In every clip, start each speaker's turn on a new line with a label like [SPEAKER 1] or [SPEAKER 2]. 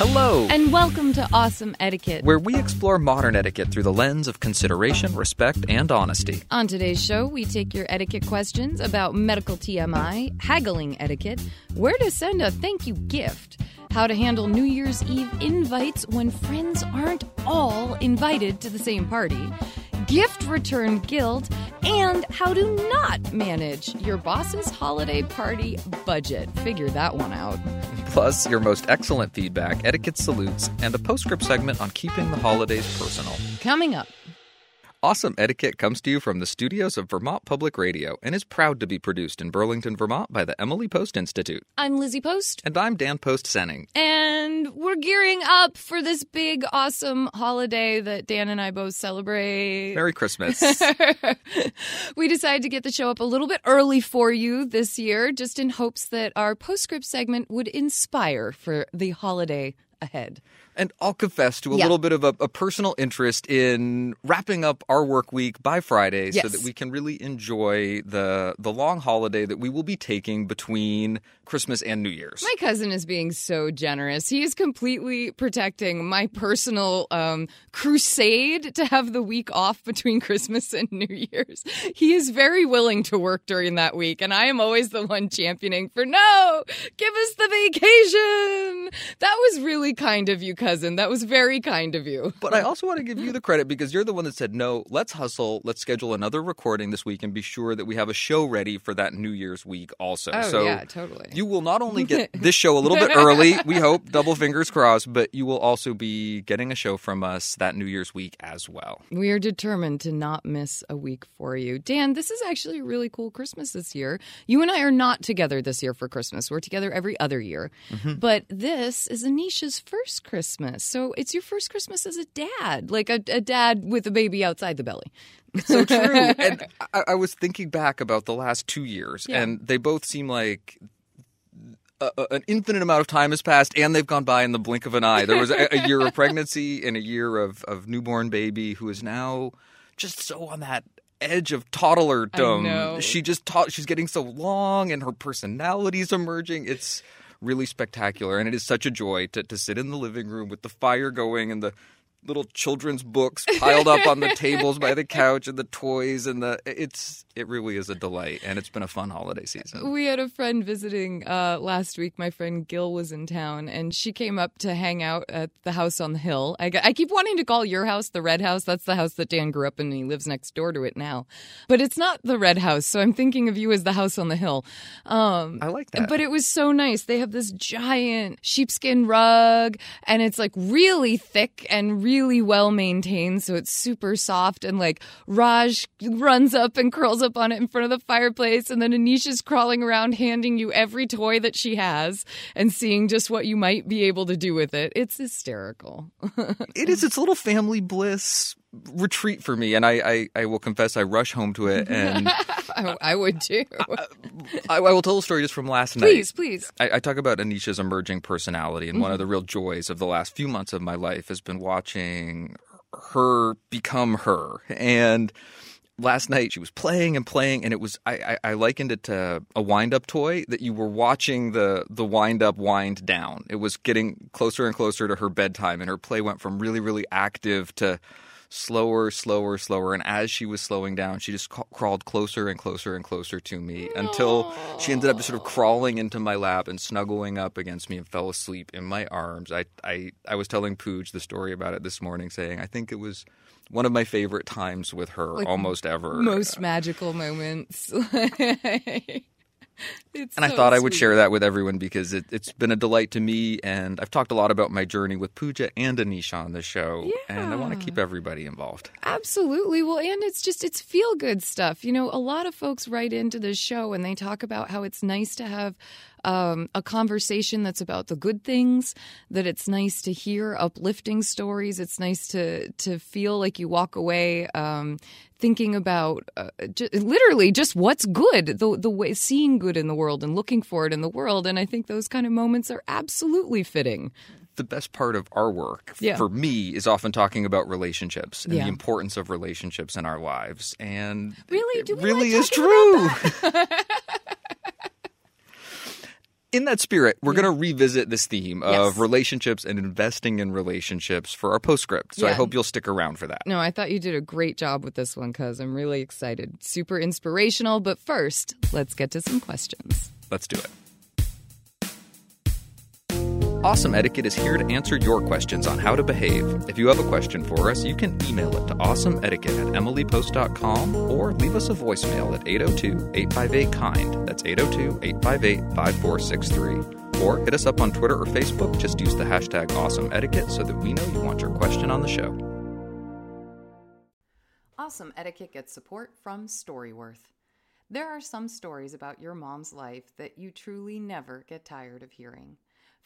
[SPEAKER 1] Hello!
[SPEAKER 2] And welcome to Awesome Etiquette.
[SPEAKER 1] where we explore modern etiquette through the lens of consideration, respect, and honesty.
[SPEAKER 2] On today's show, we take your etiquette questions about medical TMI, haggling etiquette, where to send a thank you gift, how to handle New Year's Eve invites when friends aren't all invited to the same party, gift return guilt, and how to not manage your boss's holiday party budget. Figure that one out.
[SPEAKER 1] Plus, your most excellent feedback, etiquette salutes, and a postscript segment on keeping the holidays personal.
[SPEAKER 2] Coming up.
[SPEAKER 1] Awesome Etiquette comes to you from the studios of Vermont Public Radio and is proud to be produced in Burlington, Vermont by the Emily Post Institute.
[SPEAKER 2] I'm Lizzie Post.
[SPEAKER 1] And I'm Dan Post Senning.
[SPEAKER 2] And we're gearing up for this big, awesome holiday that Dan and I both celebrate.
[SPEAKER 1] Merry Christmas.
[SPEAKER 2] we decided to get the show up a little bit early for you this year, just in hopes that our postscript segment would inspire for the holiday ahead.
[SPEAKER 1] And I'll confess to a
[SPEAKER 2] Yeah.
[SPEAKER 1] little bit of a, a personal interest in wrapping up our work week by Friday so that we can really enjoy the the long holiday that we will be taking between Christmas and New Year's.
[SPEAKER 2] My cousin is being so generous. He is completely protecting my personal um, crusade to have the week off between Christmas and New Year's. He is very willing to work during that week, and I am always the one championing for no, give us the vacation. That was really kind of you, cousin. That was very kind of you.
[SPEAKER 1] But I also want to give you the credit because you're the one that said, no, let's hustle. Let's schedule another recording this week and be sure that we have a show ready for that New Year's week also.
[SPEAKER 2] Oh,
[SPEAKER 1] so
[SPEAKER 2] yeah, totally.
[SPEAKER 1] you will not only get this show a little bit early, we hope, double fingers crossed, but you will also be getting a show from us that New Year's week as well.
[SPEAKER 2] We are determined to not miss a week for you. Dan, this is actually a really cool Christmas this year. You and I are not together this year for Christmas. We're together every other year. Mm-hmm. But this is Anisha's first Christmas. So it's your first Christmas as a dad, like a, a dad with a baby outside the belly.
[SPEAKER 1] so true. And I, I was thinking back about the last two years,
[SPEAKER 2] Yeah.
[SPEAKER 1] and they both seem like a- an infinite amount of time has passed, and they've gone by in the blink of an eye. There was a, a year of pregnancy and a year of, of newborn baby who is now just so on that edge of toddlerdom. She just taught. She's getting so long, and her personality's emerging. It's really spectacular, and it is such a joy to, to sit in the living room with the fire going and the little children's books piled up on the tables by the couch and the toys and the it's it really is a delight and it's been a fun holiday season
[SPEAKER 2] We had a friend visiting uh, last week. My friend Gil was in town, and she came up to hang out at the house on the hill. I, I keep wanting to call your house the Red House. That's the house that Dan grew up in, and he lives next door to it now. But it's not the Red House, so I'm thinking of you as the house on the hill. Um,
[SPEAKER 1] I like that.
[SPEAKER 2] But it was so nice. They have this giant sheepskin rug, and it's like really thick and really well maintained, so it's super soft. And like Raj runs up and curls up on it in front of the fireplace, and then Anisha's crawling around handing you every toy that she has and seeing just what you might be able to do with it. It's hysterical.
[SPEAKER 1] it is it's a little family bliss retreat for me and I, I i will confess i rush home to it and
[SPEAKER 2] I, I would too.
[SPEAKER 1] I, I will tell a story just from last night
[SPEAKER 2] Please, please.
[SPEAKER 1] I, I talk about Anisha's emerging personality, and one of mm-hmm. the real joys of the last few months of my life has been watching her become her. And last night she was playing and playing, and it was I, I, I likened it to a wind up toy that you were watching the the wind up wind down. It was getting closer and closer to her bedtime, and her play went from really really active to slower, slower, slower. And as she was slowing down, she just ca- crawled closer and closer and closer to me until she ended up just sort of crawling into my lap and snuggling up against me and fell asleep in my arms. I, I, I was telling Pooj the story about it this morning, saying I think it was one of my favorite times with her almost ever.
[SPEAKER 2] Most magical moments. It's
[SPEAKER 1] And I
[SPEAKER 2] so
[SPEAKER 1] thought I would share that with everyone because it, it's been a delight to me. And I've talked a lot about my journey with Pooja and Anisha on the show. Yeah. And I want to keep everybody involved.
[SPEAKER 2] Absolutely. Well, and it's just it's feel good stuff. You know, a lot of folks write into this show and they talk about how it's nice to have um, a conversation that's about the good things. That it's nice to hear uplifting stories. It's nice to to feel like you walk away um, thinking about uh, j- literally just what's good, the the way seeing good in the world and looking for it in the world. And I think those kind of moments are absolutely fitting.
[SPEAKER 1] The best part of our work
[SPEAKER 2] Yeah.
[SPEAKER 1] for me is often talking about relationships and
[SPEAKER 2] Yeah.
[SPEAKER 1] the importance of relationships in our lives. And
[SPEAKER 2] Really?
[SPEAKER 1] it
[SPEAKER 2] Do we
[SPEAKER 1] really
[SPEAKER 2] like
[SPEAKER 1] is true. In that spirit, we're going to revisit this theme of
[SPEAKER 2] Yes.
[SPEAKER 1] relationships and investing in relationships for our postscript. So I hope you'll stick around for that.
[SPEAKER 2] No, I thought you did a great job with this one, cuz I'm really excited. Super inspirational. But first, let's get to some questions.
[SPEAKER 1] Let's do it. Awesome Etiquette is here to answer your questions on how to behave. If you have a question for us, you can email it to awesomeetiquette at emilypost.com or leave us a voicemail at 802 858 KIND. That's 802 858 5463. Or hit us up on Twitter or Facebook. Just use the hashtag Awesome Etiquette so that we know you want your question on the show.
[SPEAKER 2] Awesome Etiquette gets support from Storyworth. There are some stories about your mom's life that you truly never get tired of hearing.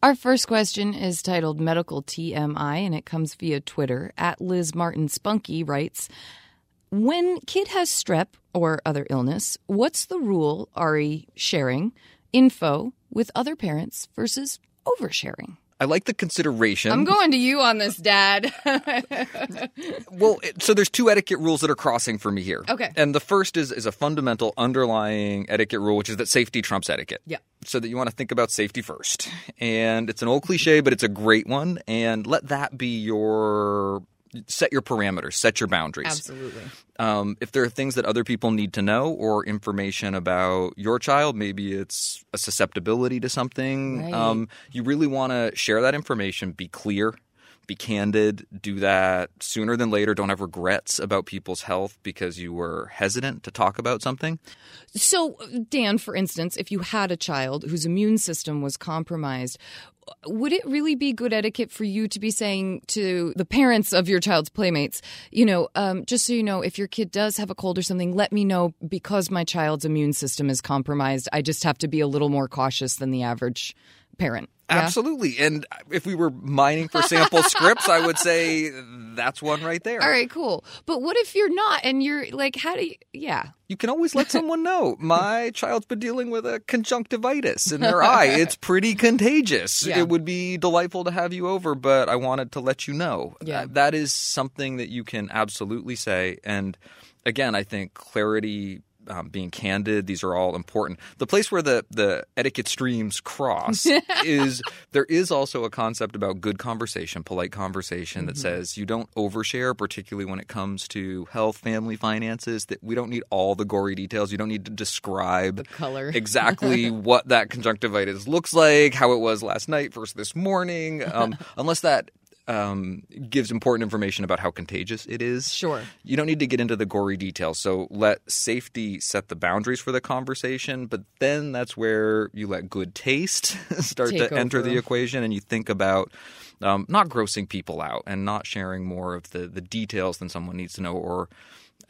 [SPEAKER 2] Our first question is titled Medical TMI, and it comes via Twitter. At Liz Martin Spunky writes When kid has strep or other illness, what's the rule, Ari sharing info with other parents versus oversharing?
[SPEAKER 1] I like the consideration.
[SPEAKER 2] I'm going to you on this, Dad.
[SPEAKER 1] Well, it, so there's two etiquette rules that are crossing for me here.
[SPEAKER 2] Okay.
[SPEAKER 1] And the first is is a fundamental underlying etiquette rule, which is that safety trumps etiquette.
[SPEAKER 2] Yeah.
[SPEAKER 1] So that you want to think about safety first. And it's an old cliche, but it's a great one. And let that be your set your parameters, set your boundaries.
[SPEAKER 2] Absolutely.
[SPEAKER 1] Um, if there are things that other people need to know or information about your child, maybe it's a susceptibility to something,
[SPEAKER 2] Right.
[SPEAKER 1] um, you really want to share that information, be clear, be candid, do that sooner than later. Don't have regrets about people's health because you were hesitant to talk about something.
[SPEAKER 2] So, Dan, for instance, if you had a child whose immune system was compromised, would it really be good etiquette for you to be saying to the parents of your child's playmates, you know, um, just so you know, if your kid does have a cold or something, let me know because my child's immune system is compromised. I just have to be a little more cautious than the average parent. Yeah?
[SPEAKER 1] Absolutely. And if we were mining for sample scripts, I would say that's one right there.
[SPEAKER 2] All right, cool. But what if you're not and you're like, how do you, yeah.
[SPEAKER 1] You can always let someone know. My child's been dealing with a conjunctivitis in their eye. It's pretty contagious.
[SPEAKER 2] Yeah.
[SPEAKER 1] It would be delightful to have you over, but I wanted to let you know.
[SPEAKER 2] Yeah.
[SPEAKER 1] That is something that you can absolutely say. And again, I think clarity um, being candid. These are all important. The place where the the etiquette streams cross is there is also a concept about good conversation, polite conversation that says you don't overshare, particularly when it comes to health, family, finances. That we don't need all the gory details. You don't need to describe the
[SPEAKER 2] color.
[SPEAKER 1] exactly what that conjunctivitis looks like, how it was last night versus this morning, um, unless that. Um, gives important information about how contagious it is.
[SPEAKER 2] Sure.
[SPEAKER 1] You don't need to get into the gory details. So let safety set the boundaries for the conversation, but then that's where you let good taste start
[SPEAKER 2] Take
[SPEAKER 1] to enter the equation and you think about um, not grossing people out and not sharing more of the, the details than someone needs to know or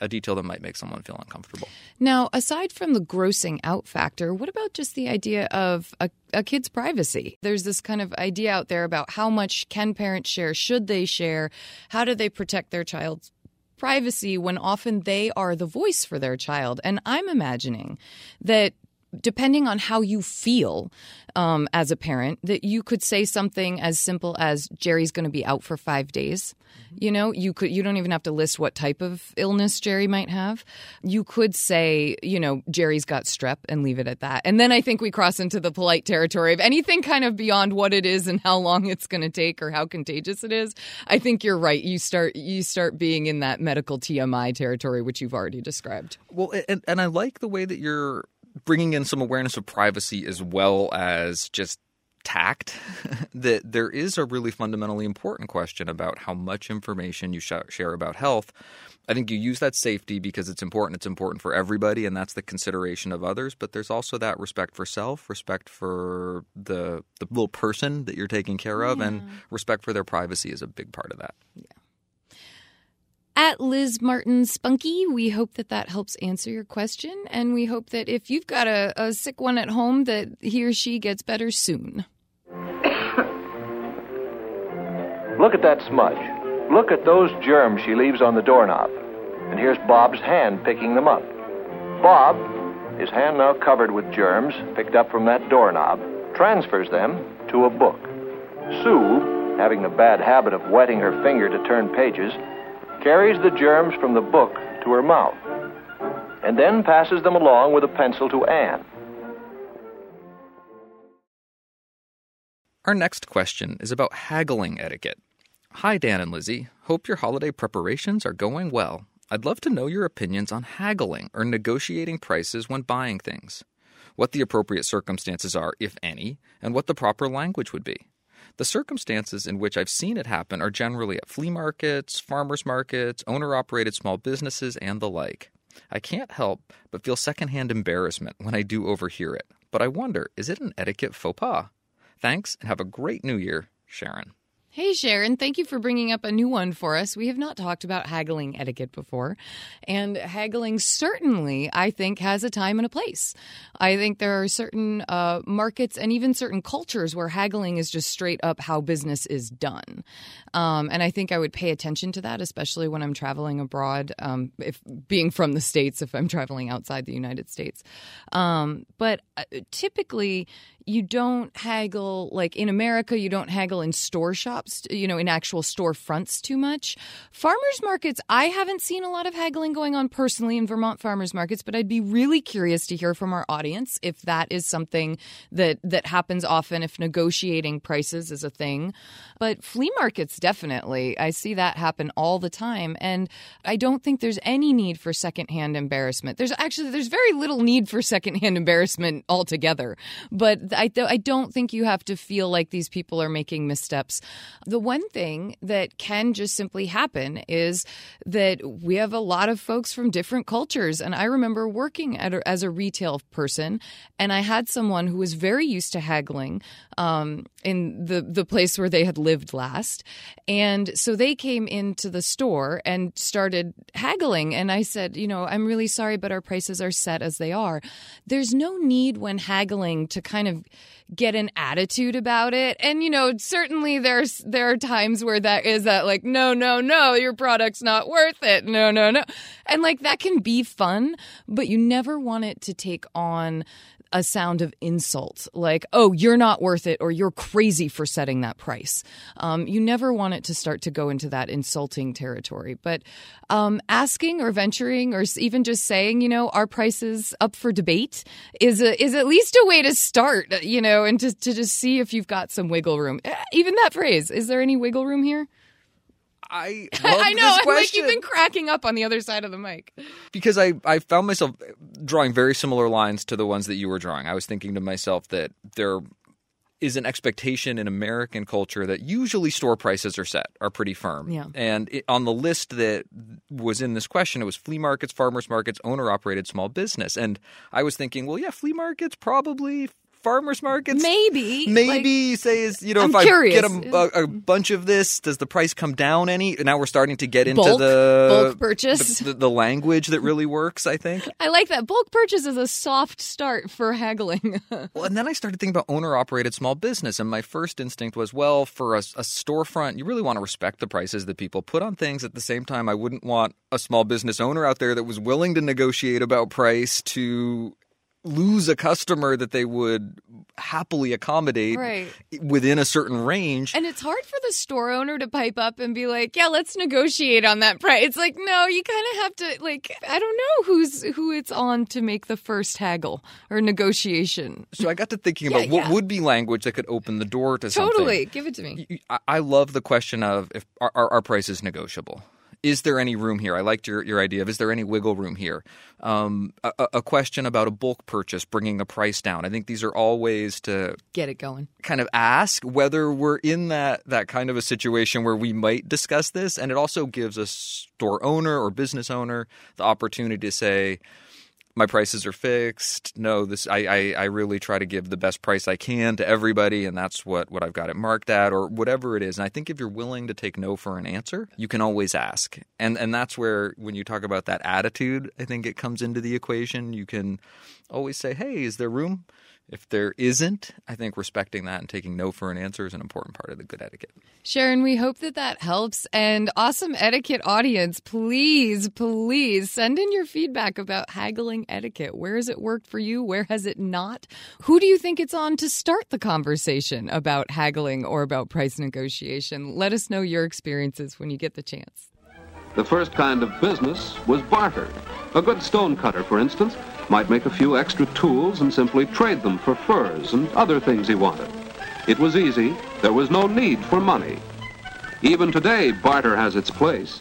[SPEAKER 1] a detail that might make someone feel uncomfortable.
[SPEAKER 2] Now, aside from the grossing out factor, what about just the idea of a, a kid's privacy? There's this kind of idea out there about how much can parents share, should they share, how do they protect their child's privacy when often they are the voice for their child. And I'm imagining that depending on how you feel um, as a parent, that you could say something as simple as Jerry's going to be out for five days. You know, you could you don't even have to list what type of illness Jerry might have. You could say, you know, Jerry's got strep and leave it at that. And then I think we cross into the polite territory of anything kind of beyond what it is and how long it's going to take or how contagious it is. I think you're right. You start you start being in that medical TMI territory which you've already described.
[SPEAKER 1] Well, and, and I like the way that you're bringing in some awareness of privacy as well as just tact. that there is a really fundamentally important question about how much information you sh- share about health. I think you use that safety because it's important. It's important for everybody, and that's the consideration of others. But there's also that respect for self, respect for the the little person that you're taking care of, and respect for their privacy is a big part of that.
[SPEAKER 2] At Liz Martin Spunky, we hope that that helps answer your question, and we hope that if you've got a, a sick one at home, that he or she gets better soon.
[SPEAKER 3] Look at that smudge. Look at those germs she leaves on the doorknob. And here's Bob's hand picking them up. Bob, his hand now covered with germs picked up from that doorknob, transfers them to a book. Sue, having the bad habit of wetting her finger to turn pages, carries the germs from the book to her mouth and then passes them along with a pencil to Anne.
[SPEAKER 1] Our next question is about haggling etiquette. Hi, Dan and Lizzie. Hope your holiday preparations are going well. I'd love to know your opinions on haggling or negotiating prices when buying things. What the appropriate circumstances are, if any, and what the proper language would be. The circumstances in which I've seen it happen are generally at flea markets, farmers markets, owner operated small businesses, and the like. I can't help but feel secondhand embarrassment when I do overhear it, but I wonder is it an etiquette faux pas? Thanks, and have a great new year, Sharon.
[SPEAKER 2] Hey, Sharon, thank you for bringing up a new one for us. We have not talked about haggling etiquette before. And haggling certainly, I think, has a time and a place. I think there are certain uh, markets and even certain cultures where haggling is just straight up how business is done. Um, and I think I would pay attention to that, especially when I'm traveling abroad, um, if being from the States, if I'm traveling outside the United States. Um, but uh, typically, you don't haggle like in America. You don't haggle in store shops, you know, in actual store fronts too much. Farmers markets, I haven't seen a lot of haggling going on personally in Vermont farmers markets, but I'd be really curious to hear from our audience if that is something that that happens often. If negotiating prices is a thing, but flea markets definitely, I see that happen all the time, and I don't think there's any need for secondhand embarrassment. There's actually there's very little need for secondhand embarrassment altogether, but I, I don't think you have to feel like these people are making missteps. The one thing that can just simply happen is that we have a lot of folks from different cultures. And I remember working a, as a retail person, and I had someone who was very used to haggling um, in the, the place where they had lived last. And so they came into the store and started haggling. And I said, you know, I'm really sorry, but our prices are set as they are. There's no need when haggling to kind of get an attitude about it. And you know, certainly there's there are times where that is that like no, no, no, your product's not worth it. No, no, no. And like that can be fun, but you never want it to take on a sound of insult, like, oh, you're not worth it, or you're crazy for setting that price. Um, you never want it to start to go into that insulting territory. But um, asking or venturing or even just saying, you know, our price is up for debate is, a, is at least a way to start, you know, and to, to just see if you've got some wiggle room. Eh, even that phrase, is there any wiggle room here?
[SPEAKER 1] I
[SPEAKER 2] I know.
[SPEAKER 1] I'm
[SPEAKER 2] like you've been cracking up on the other side of the mic
[SPEAKER 1] because I I found myself drawing very similar lines to the ones that you were drawing. I was thinking to myself that there is an expectation in American culture that usually store prices are set, are pretty firm.
[SPEAKER 2] Yeah.
[SPEAKER 1] And it, on the list that was in this question, it was flea markets, farmers markets, owner operated small business. And I was thinking, well, yeah, flea markets probably farmers markets?
[SPEAKER 2] Maybe.
[SPEAKER 1] Maybe
[SPEAKER 2] like,
[SPEAKER 1] say is you know
[SPEAKER 2] I'm
[SPEAKER 1] if
[SPEAKER 2] curious.
[SPEAKER 1] I get a, a, a, bunch of this, does the price come down any? Now we're starting to get into
[SPEAKER 2] bulk,
[SPEAKER 1] the
[SPEAKER 2] bulk purchase,
[SPEAKER 1] the, the, the, language that really works. I think
[SPEAKER 2] I like that bulk purchase is a soft start for haggling.
[SPEAKER 1] well, and then I started thinking about owner operated small business, and my first instinct was, well, for a, a storefront, you really want to respect the prices that people put on things. At the same time, I wouldn't want a small business owner out there that was willing to negotiate about price to lose a customer that they would happily accommodate
[SPEAKER 2] right.
[SPEAKER 1] within a certain range.
[SPEAKER 2] And it's hard for the store owner to pipe up and be like, "Yeah, let's negotiate on that price." It's like, "No, you kind of have to like I don't know who's who it's on to make the first haggle or negotiation."
[SPEAKER 1] So I got to thinking about
[SPEAKER 2] yeah,
[SPEAKER 1] what
[SPEAKER 2] yeah.
[SPEAKER 1] would be language that could open the door to something.
[SPEAKER 2] totally.
[SPEAKER 1] something.
[SPEAKER 2] Give it to me.
[SPEAKER 1] I, I love the question of if our price is negotiable is there any room here? I liked your, your idea of is there any wiggle room here? Um, a, a, question about a bulk purchase, bringing the price down. I think these are all ways to
[SPEAKER 2] get it going.
[SPEAKER 1] Kind of ask whether we're in that that kind of a situation where we might discuss this, and it also gives a store owner or business owner the opportunity to say my prices are fixed. No, this I, I, I really try to give the best price I can to everybody, and that's what, what I've got it marked at, or whatever it is. And I think if you're willing to take no for an answer, you can always ask. And and that's where when you talk about that attitude, I think it comes into the equation. You can always say, Hey, is there room? If there isn't, I think respecting that and taking no for an answer is an important part of the good etiquette.
[SPEAKER 2] Sharon, we hope that that helps. And awesome etiquette audience, please, please send in your feedback about haggling etiquette. Where has it worked for you? Where has it not? Who do you think it's on to start the conversation about haggling or about price negotiation? Let us know your experiences when you get the chance.
[SPEAKER 4] The first kind of business was barter. A good stone cutter, for instance, might make a few extra tools and simply trade them for furs and other things he wanted. It was easy. There was no need for money. Even today, barter has its place.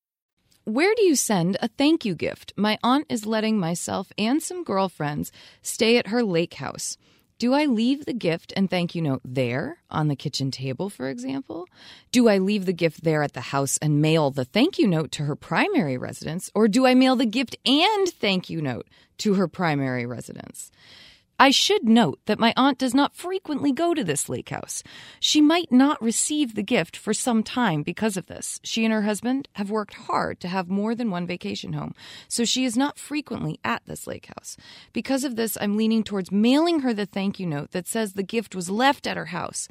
[SPEAKER 2] Where do you send a thank you gift? My aunt is letting myself and some girlfriends stay at her lake house. Do I leave the gift and thank you note there on the kitchen table, for example? Do I leave the gift there at the house and mail the thank you note to her primary residence? Or do I mail the gift and thank you note to her primary residence? I should note that my aunt does not frequently go to this lake house. She might not receive the gift for some time because of this. She and her husband have worked hard to have more than one vacation home, so she is not frequently at this lake house. Because of this, I'm leaning towards mailing her the thank you note that says the gift was left at her house.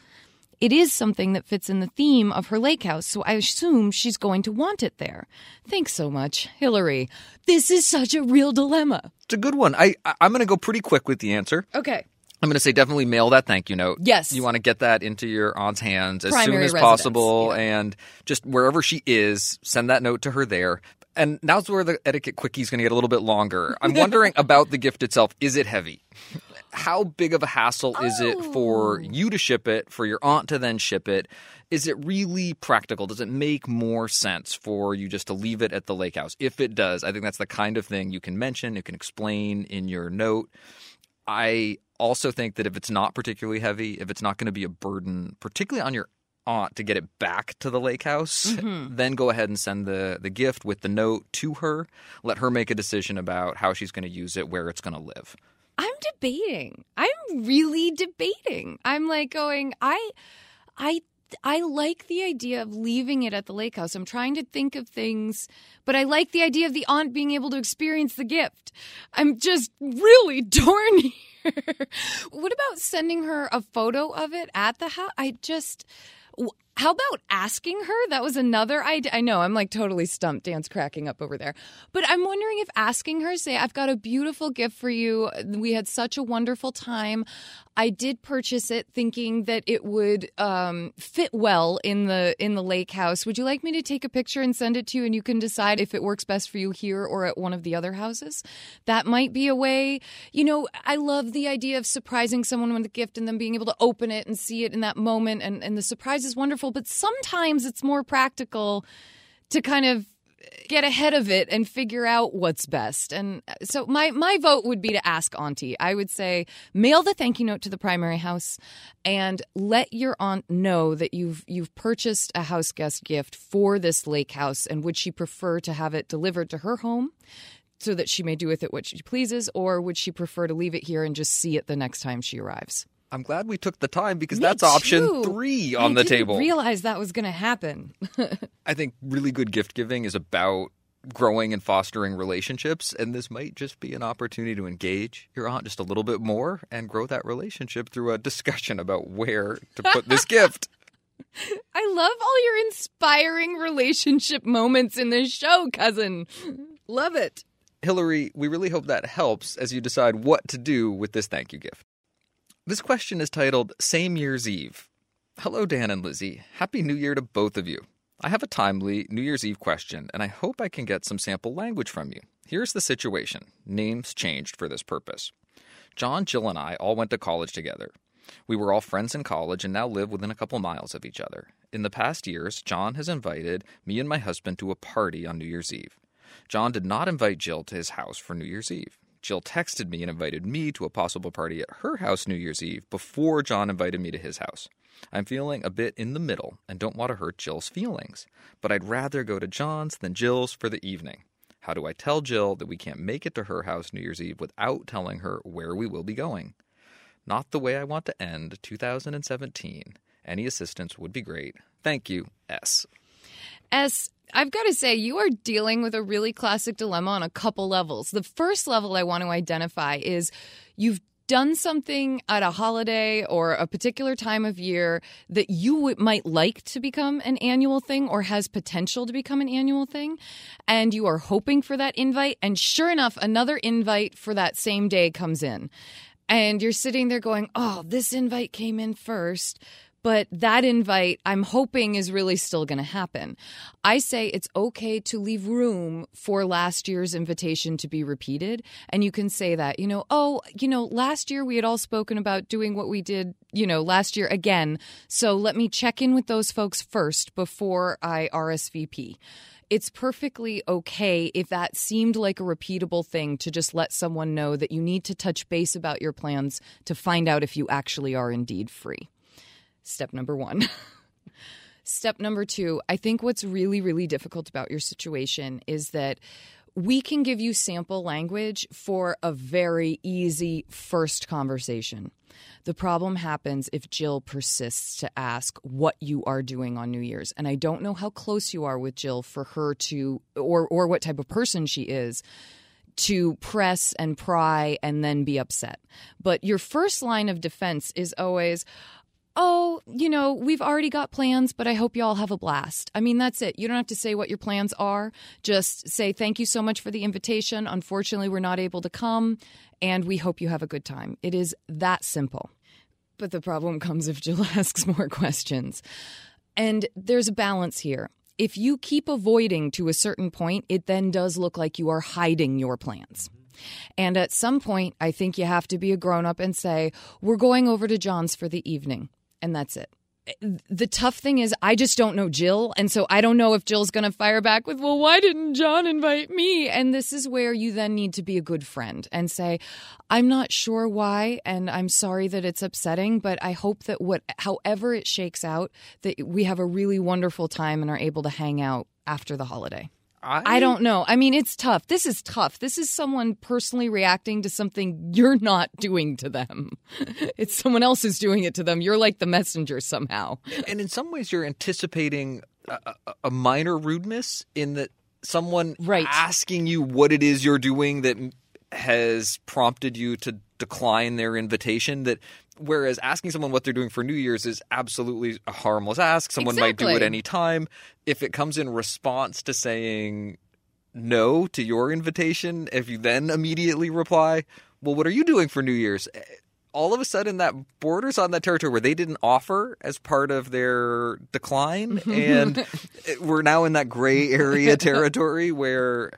[SPEAKER 2] It is something that fits in the theme of her lake house, so I assume she's going to want it there. Thanks so much, Hillary. This is such a real dilemma.
[SPEAKER 1] It's a good one. I I'm going to go pretty quick with the answer.
[SPEAKER 2] Okay.
[SPEAKER 1] I'm going to say definitely mail that thank you note.
[SPEAKER 2] Yes.
[SPEAKER 1] You want to get that into your aunt's hands as
[SPEAKER 2] Primary
[SPEAKER 1] soon as
[SPEAKER 2] residence,
[SPEAKER 1] possible
[SPEAKER 2] yeah.
[SPEAKER 1] and just wherever she is, send that note to her there. And now's where the etiquette quickie is going to get a little bit longer. I'm wondering about the gift itself. Is it heavy? How big of a hassle is it for oh. you to ship it, for your aunt to then ship it? Is it really practical? Does it make more sense for you just to leave it at the lake house? If it does, I think that's the kind of thing you can mention, you can explain in your note. I also think that if it's not particularly heavy, if it's not going to be a burden, particularly on your aunt to get it back to the lake house, mm-hmm. then go ahead and send the, the gift with the note to her. Let her make a decision about how she's going to use it, where it's going to live.
[SPEAKER 2] I'm debating. I'm really debating. I'm like going, I I I like the idea of leaving it at the lake house. I'm trying to think of things, but I like the idea of the aunt being able to experience the gift. I'm just really torn here. what about sending her a photo of it at the house? I just how about asking her? That was another idea. I know I'm like totally stumped. Dan's cracking up over there. But I'm wondering if asking her, say, I've got a beautiful gift for you. We had such a wonderful time. I did purchase it thinking that it would um, fit well in the in the lake house. Would you like me to take a picture and send it to you, and you can decide if it works best for you here or at one of the other houses? That might be a way. You know, I love the idea of surprising someone with a gift and then being able to open it and see it in that moment, and and the surprise is wonderful. But sometimes it's more practical to kind of get ahead of it and figure out what's best. And so my my vote would be to ask auntie. I would say mail the thank you note to the primary house and let your aunt know that you've you've purchased a house guest gift for this lake house and would she prefer to have it delivered to her home? So that she may do with it what she pleases, or would she prefer to leave it here and just see it the next time she arrives?
[SPEAKER 1] I'm glad we took the time because
[SPEAKER 2] Me
[SPEAKER 1] that's option
[SPEAKER 2] too.
[SPEAKER 1] three on the table.
[SPEAKER 2] I
[SPEAKER 1] the
[SPEAKER 2] didn't
[SPEAKER 1] table.
[SPEAKER 2] Realize that was going to happen.
[SPEAKER 1] I think really good gift giving is about growing and fostering relationships, and this might just be an opportunity to engage your aunt just a little bit more and grow that relationship through a discussion about where to put this gift.
[SPEAKER 2] I love all your inspiring relationship moments in this show, cousin. Love it.
[SPEAKER 1] Hillary, we really hope that helps as you decide what to do with this thank you gift. This question is titled Same Year's Eve. Hello, Dan and Lizzie. Happy New Year to both of you. I have a timely New Year's Eve question, and I hope I can get some sample language from you. Here's the situation names changed for this purpose. John, Jill, and I all went to college together. We were all friends in college and now live within a couple miles of each other. In the past years, John has invited me and my husband to a party on New Year's Eve. John did not invite Jill to his house for New Year's Eve. Jill texted me and invited me to a possible party at her house New Year's Eve before John invited me to his house. I'm feeling a bit in the middle and don't want to hurt Jill's feelings, but I'd rather go to John's than Jill's for the evening. How do I tell Jill that we can't make it to her house New Year's Eve without telling her where we will be going? Not the way I want to end 2017. Any assistance would be great. Thank you, S.
[SPEAKER 2] S, I've got to say, you are dealing with a really classic dilemma on a couple levels. The first level I want to identify is you've done something at a holiday or a particular time of year that you might like to become an annual thing or has potential to become an annual thing, and you are hoping for that invite, and sure enough, another invite for that same day comes in. And you're sitting there going, Oh, this invite came in first but that invite I'm hoping is really still going to happen. I say it's okay to leave room for last year's invitation to be repeated. And you can say that, you know, oh, you know, last year we had all spoken about doing what we did, you know, last year again. So let me check in with those folks first before I RSVP it's perfectly okay if that seemed like a repeatable thing to just let someone know that you need to touch base about your plans to find out if you actually are indeed free. Step number one. Step number two, I think what's really, really difficult about your situation is that we can give you sample language for a very easy first conversation. The problem happens if Jill persists to ask what you are doing on New Year's. And I don't know how close you are with Jill for her to, or, or what type of person she is, to press and pry and then be upset. But your first line of defense is always, oh, you know, we've already got plans, but I hope you all have a blast. I mean, that's it. You don't have to say what your plans are. Just say thank you so much for the invitation. Unfortunately, we're not able to come, and we hope you have a good time. It is that simple. But the problem comes if Jill asks more questions. And there's a balance here. If you keep avoiding to a certain point, it then does look like you are hiding your plans. And at some point, I think you have to be a grown up and say, We're going over to John's for the evening. And that's it. The tough thing is, I just don't know Jill. And so I don't know if Jill's going to fire back with, Well, why didn't John invite me? And this is where you then need to be a good friend and say, I'm not sure why. And I'm sorry that it's upsetting, but I hope that what, however it shakes out, that we have a really wonderful time and are able to hang out after the holiday.
[SPEAKER 1] I,
[SPEAKER 2] I don't know. I mean, it's tough. This is tough. This is someone personally reacting to something you're not doing to them. It's someone else who's doing it to them. You're like the messenger somehow.
[SPEAKER 1] And in some ways, you're anticipating a, a- a minor rudeness in that someone
[SPEAKER 2] Right.
[SPEAKER 1] asking you what it is you're doing that has prompted you to decline their invitation. That whereas asking someone what they're doing for New Year's is absolutely a harmless ask. Someone might do it any time. If it comes in response to saying no to your invitation, if you then immediately reply, "Well, what are you doing for New Year's?" eh, all of a sudden that borders on that territory where they didn't offer as part of their decline and we're now in that gray area territory where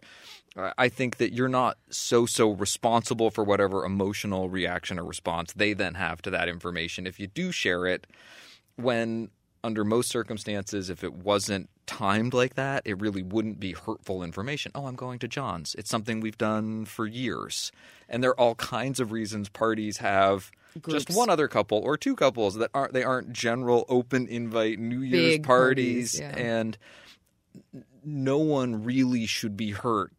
[SPEAKER 1] I think that you're not so so responsible for whatever emotional reaction or response they then have to that information. If you do share it when under most circumstances if it wasn't timed like that it really wouldn't be hurtful information. Oh i'm going to john's. It's something we've done for years. And there are all kinds of reasons parties have
[SPEAKER 2] Groups.
[SPEAKER 1] just one other couple or two couples that aren't they aren't general open invite new year's
[SPEAKER 2] Big
[SPEAKER 1] parties,
[SPEAKER 2] parties, yeah.
[SPEAKER 1] and no one really should be hurt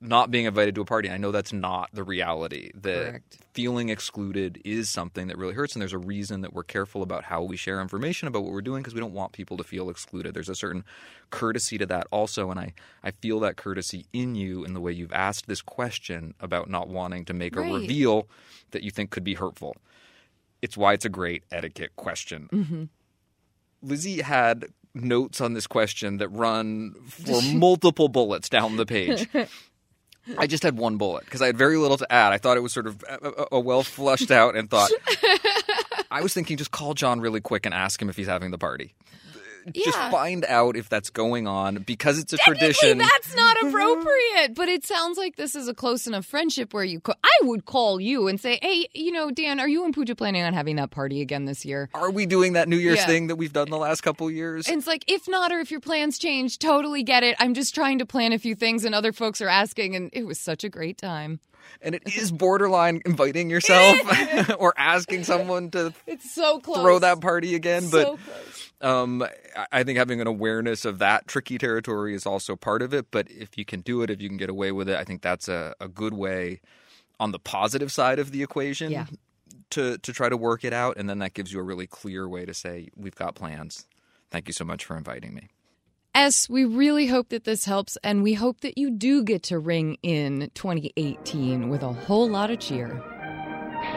[SPEAKER 1] not being invited to a party. I know that's not the reality. That
[SPEAKER 2] Correct.
[SPEAKER 1] feeling excluded is something that really hurts, and there's a reason that we're careful about how we share information about what we're doing because we don't want people to feel excluded. There's a certain courtesy to that also, and I, I feel that courtesy in you in the way you've asked this question about not wanting to make
[SPEAKER 2] Right.
[SPEAKER 1] a reveal that you think could be hurtful. It's why it's a great etiquette question.
[SPEAKER 2] Mm-hmm.
[SPEAKER 1] Lizzie had notes on this question that run for multiple bullets down the page. I just had one bullet because I had very little to add. I thought it was sort of a, a- a well flushed out and thought. I was thinking just call John really quick and ask him if he's having the party. Just
[SPEAKER 2] Yeah.
[SPEAKER 1] find out if that's going on because it's a tradition.
[SPEAKER 2] that's not appropriate. But it sounds like this is a close enough friendship where you. Co- I would call you and say, "Hey, you know, Dan, are you and Pooja planning on having that party again this year?"
[SPEAKER 1] Are we doing that New Year's
[SPEAKER 2] Yeah.
[SPEAKER 1] thing that we've done the last couple years?
[SPEAKER 2] And it's like, if not, or if your plans change, totally get it. I'm just trying to plan a few things, and other folks are asking, and it was such a great time.
[SPEAKER 1] And it is borderline inviting yourself or asking someone to
[SPEAKER 2] It's so close.
[SPEAKER 1] throw that party again. But
[SPEAKER 2] so close.
[SPEAKER 1] Um, I- I think having an awareness of that tricky territory is also part of it. But if you can do it, if you can get away with it, I think that's a, a good way on the positive side of the equation
[SPEAKER 2] Yeah.
[SPEAKER 1] to to try to work it out. And then that gives you a really clear way to say, "We've got plans. Thank you so much for inviting me."
[SPEAKER 2] S, we really hope that this helps, and we hope that you do get to ring in 2018 with a whole lot of cheer.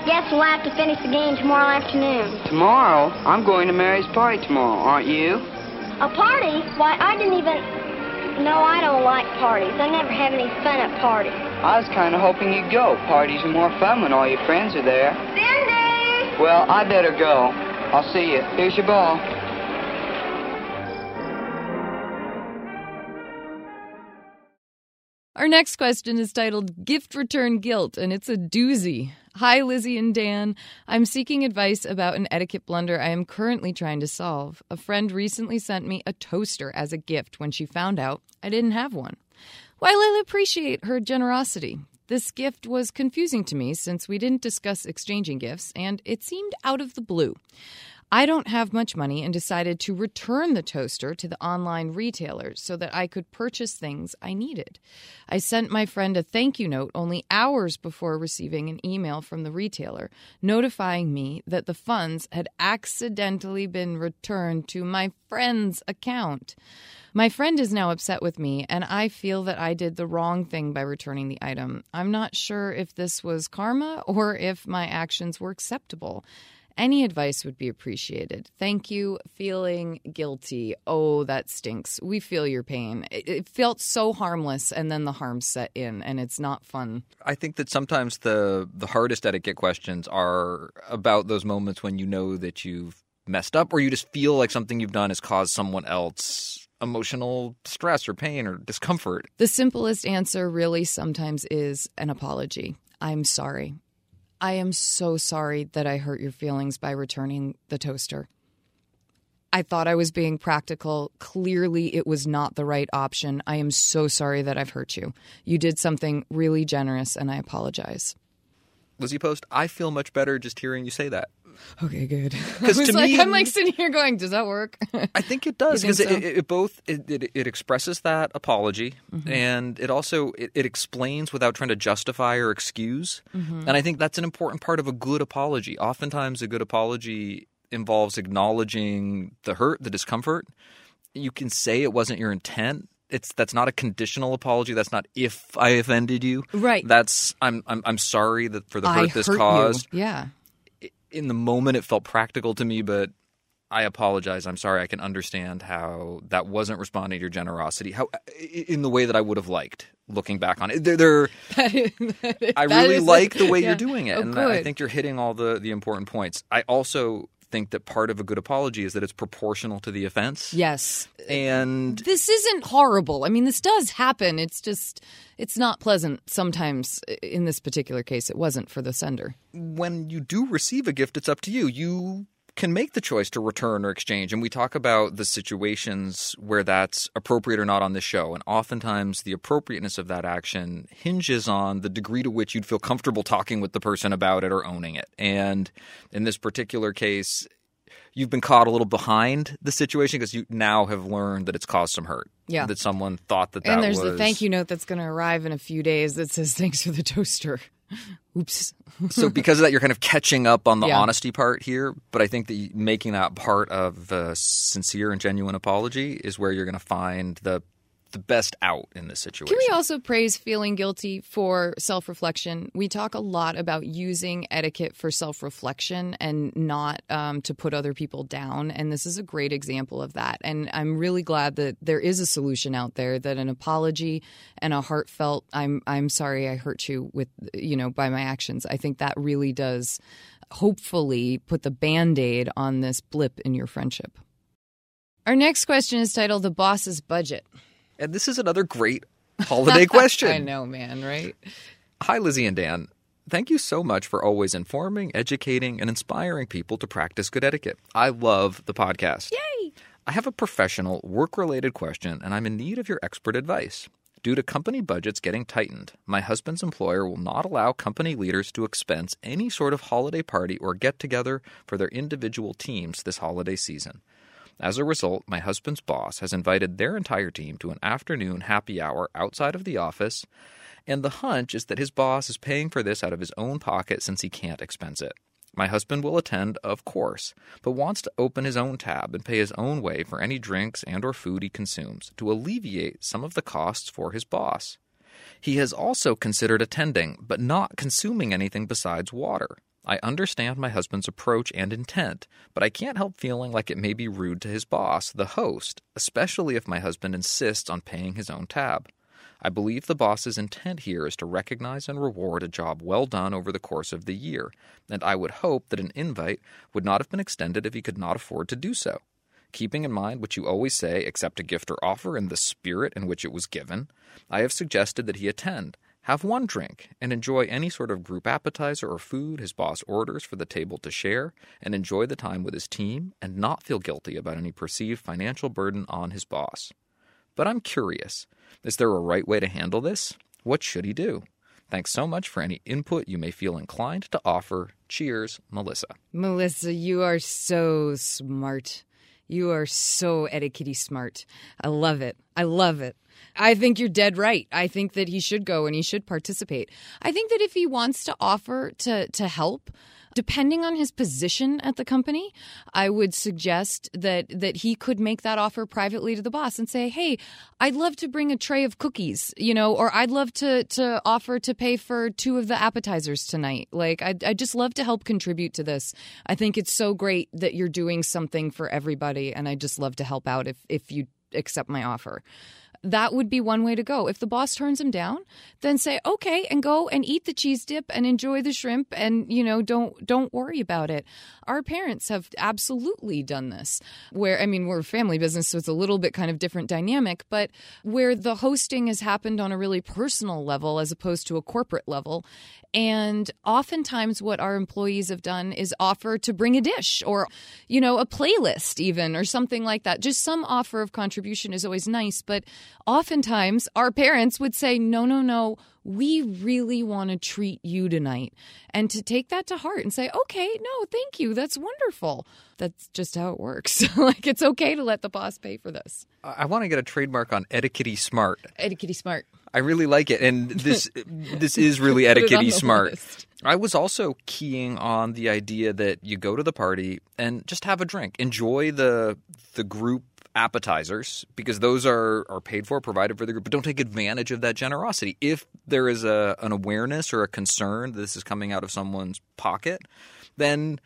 [SPEAKER 5] Yes, we'll have to finish the game tomorrow afternoon.
[SPEAKER 6] Tomorrow, I'm going to Mary's party tomorrow, aren't you?
[SPEAKER 5] A party? Why, I didn't even. No, I don't like parties. I never have any fun at parties.
[SPEAKER 6] I was kind of hoping you'd go. Parties are more fun when all your friends are there.
[SPEAKER 5] Cindy!
[SPEAKER 6] Well, I better go. I'll see you. Here's your ball.
[SPEAKER 2] Our next question is titled Gift Return Guilt, and it's a doozy. Hi, Lizzie and Dan. I'm seeking advice about an etiquette blunder I am currently trying to solve. A friend recently sent me a toaster as a gift when she found out I didn't have one. While I appreciate her generosity, this gift was confusing to me since we didn't discuss exchanging gifts and it seemed out of the blue. I don't have much money and decided to return the toaster to the online retailer so that I could purchase things I needed. I sent my friend a thank you note only hours before receiving an email from the retailer notifying me that the funds had accidentally been returned to my friend's account. My friend is now upset with me, and I feel that I did the wrong thing by returning the item. I'm not sure if this was karma or if my actions were acceptable. Any advice would be appreciated. Thank you. Feeling guilty. Oh, that stinks. We feel your pain. It, it felt so harmless, and then the harm set in, and it's not fun.
[SPEAKER 1] I think that sometimes the the hardest etiquette questions are about those moments when you know that you've messed up, or you just feel like something you've done has caused someone else emotional stress or pain or discomfort.
[SPEAKER 2] The simplest answer really sometimes is an apology. I'm sorry. I am so sorry that I hurt your feelings by returning the toaster. I thought I was being practical. Clearly, it was not the right option. I am so sorry that I've hurt you. You did something really generous, and I apologize.
[SPEAKER 1] Lizzie Post, I feel much better just hearing you say that.
[SPEAKER 2] Okay, good.
[SPEAKER 1] Because
[SPEAKER 2] I
[SPEAKER 1] to
[SPEAKER 2] like,
[SPEAKER 1] me-
[SPEAKER 2] I'm like sitting here going, does that work?
[SPEAKER 1] I think it does because
[SPEAKER 2] so?
[SPEAKER 1] it, it both it, it, it expresses that apology
[SPEAKER 2] Mm-hmm.
[SPEAKER 1] and it also it, it explains without trying to justify or excuse.
[SPEAKER 2] Mm-hmm.
[SPEAKER 1] And I think that's an important part of a good apology. Oftentimes, a good apology involves acknowledging the hurt, the discomfort. You can say it wasn't your intent. It's that's not a conditional apology. That's not if I offended you.
[SPEAKER 2] Right.
[SPEAKER 1] That's I'm I'm, I'm sorry that for the
[SPEAKER 2] I
[SPEAKER 1] hurt this
[SPEAKER 2] hurt
[SPEAKER 1] caused
[SPEAKER 2] you. Yeah.
[SPEAKER 1] In the moment it felt practical to me, but I apologize. I'm sorry. I can understand how that wasn't responding to your generosity. How in the way that I would have liked. Looking back on it, they're, they're I really like the way
[SPEAKER 2] yeah.
[SPEAKER 1] you're doing it,
[SPEAKER 2] Oh,
[SPEAKER 1] and I think you're hitting all the the important points. I also think that part of a good apology is that it's proportional to the offense.
[SPEAKER 2] Yes.
[SPEAKER 1] And
[SPEAKER 2] This isn't horrible. I mean, this does happen. It's just, it's not pleasant sometimes. In this particular case, it wasn't for the sender.
[SPEAKER 1] when you do receive a gift, it's up to you. You can make the choice to return or exchange. And we talk about the situations where that's appropriate or not on this show. And oftentimes, the appropriateness of that action hinges on the degree to which you'd feel comfortable talking with the person about it or owning it. And in this particular case, you've been caught a little behind the situation because you now have learned that it's caused some hurt.
[SPEAKER 2] Yeah.
[SPEAKER 1] That someone thought that that
[SPEAKER 2] and there's
[SPEAKER 1] was
[SPEAKER 2] the thank you note that's going to arrive in a few days that says, thanks for the toaster. Oops.
[SPEAKER 1] so because of that, you're kind of catching up on the
[SPEAKER 2] Yeah.
[SPEAKER 1] honesty part here. But I think that making that part of a sincere and genuine apology is where you're going to find the the best out in this situation.
[SPEAKER 2] Can we also praise feeling guilty for self reflection? We talk a lot about using etiquette for self reflection and not um, to put other people down. And this is a great example of that. And I'm really glad that there is a solution out there that an apology and a heartfelt, I'm, I'm sorry I hurt you with, you know, by my actions. I think that really does hopefully put the band aid on this blip in your friendship. Our next question is titled The Boss's Budget.
[SPEAKER 1] And this is another great holiday question.
[SPEAKER 2] I know, man, right?
[SPEAKER 1] Hi, Lizzie and Dan. Thank you so much for always informing, educating, and inspiring people to practice good etiquette. I love the podcast.
[SPEAKER 2] Yay!
[SPEAKER 1] I have a professional, work related question, and I'm in need of your expert advice. Due to company budgets getting tightened, my husband's employer will not allow company leaders to expense any sort of holiday party or get together for their individual teams this holiday season. As a result, my husband's boss has invited their entire team to an afternoon happy hour outside of the office, and the hunch is that his boss is paying for this out of his own pocket since he can't expense it. My husband will attend, of course, but wants to open his own tab and pay his own way for any drinks and or food he consumes to alleviate some of the costs for his boss. He has also considered attending, but not consuming anything besides water. I understand my husband's approach and intent, but I can't help feeling like it may be rude to his boss, the host, especially if my husband insists on paying his own tab. I believe the boss's intent here is to recognize and reward a job well done over the course of the year, and I would hope that an invite would not have been extended if he could not afford to do so. Keeping in mind what you always say, accept a gift or offer in the spirit in which it was given, I have suggested that he attend, have one drink, and enjoy any sort of group appetizer or food his boss orders for the table to share, and enjoy the time with his team, and not feel guilty about any perceived financial burden on his boss. But I'm curious is there a right way to handle this? What should he do? Thanks so much for any input you may feel inclined to offer. Cheers, Melissa.
[SPEAKER 2] Melissa, you are so smart. You are so etiquette smart. I love it. I love it. I think you're dead right. I think that he should go and he should participate. I think that if he wants to offer to to help, Depending on his position at the company, I would suggest that that he could make that offer privately to the boss and say, "Hey, I'd love to bring a tray of cookies, you know, or I'd love to to offer to pay for two of the appetizers tonight. Like, I'd, I'd just love to help contribute to this. I think it's so great that you're doing something for everybody, and I'd just love to help out if if you accept my offer." That would be one way to go. If the boss turns him down, then say okay and go and eat the cheese dip and enjoy the shrimp and you know don't don't worry about it. Our parents have absolutely done this. Where I mean we're a family business so it's a little bit kind of different dynamic, but where the hosting has happened on a really personal level as opposed to a corporate level. And oftentimes what our employees have done is offer to bring a dish or you know a playlist even or something like that. Just some offer of contribution is always nice, but oftentimes our parents would say, no, no, no, we really want to treat you tonight. And to take that to heart and say, okay, no, thank you. That's wonderful. That's just how it works. like it's okay to let the boss pay for this.
[SPEAKER 1] I want to get a trademark on etiquette smart.
[SPEAKER 2] Etiquette smart.
[SPEAKER 1] I really like it, and this this is really etiquette smart. List. I was also keying on the idea that you go to the party and just have a drink, enjoy the the group appetizers because those are, are paid for, provided for the group, but don't take advantage of that generosity. If there is a, an awareness or a concern that this is coming out of someone's pocket, then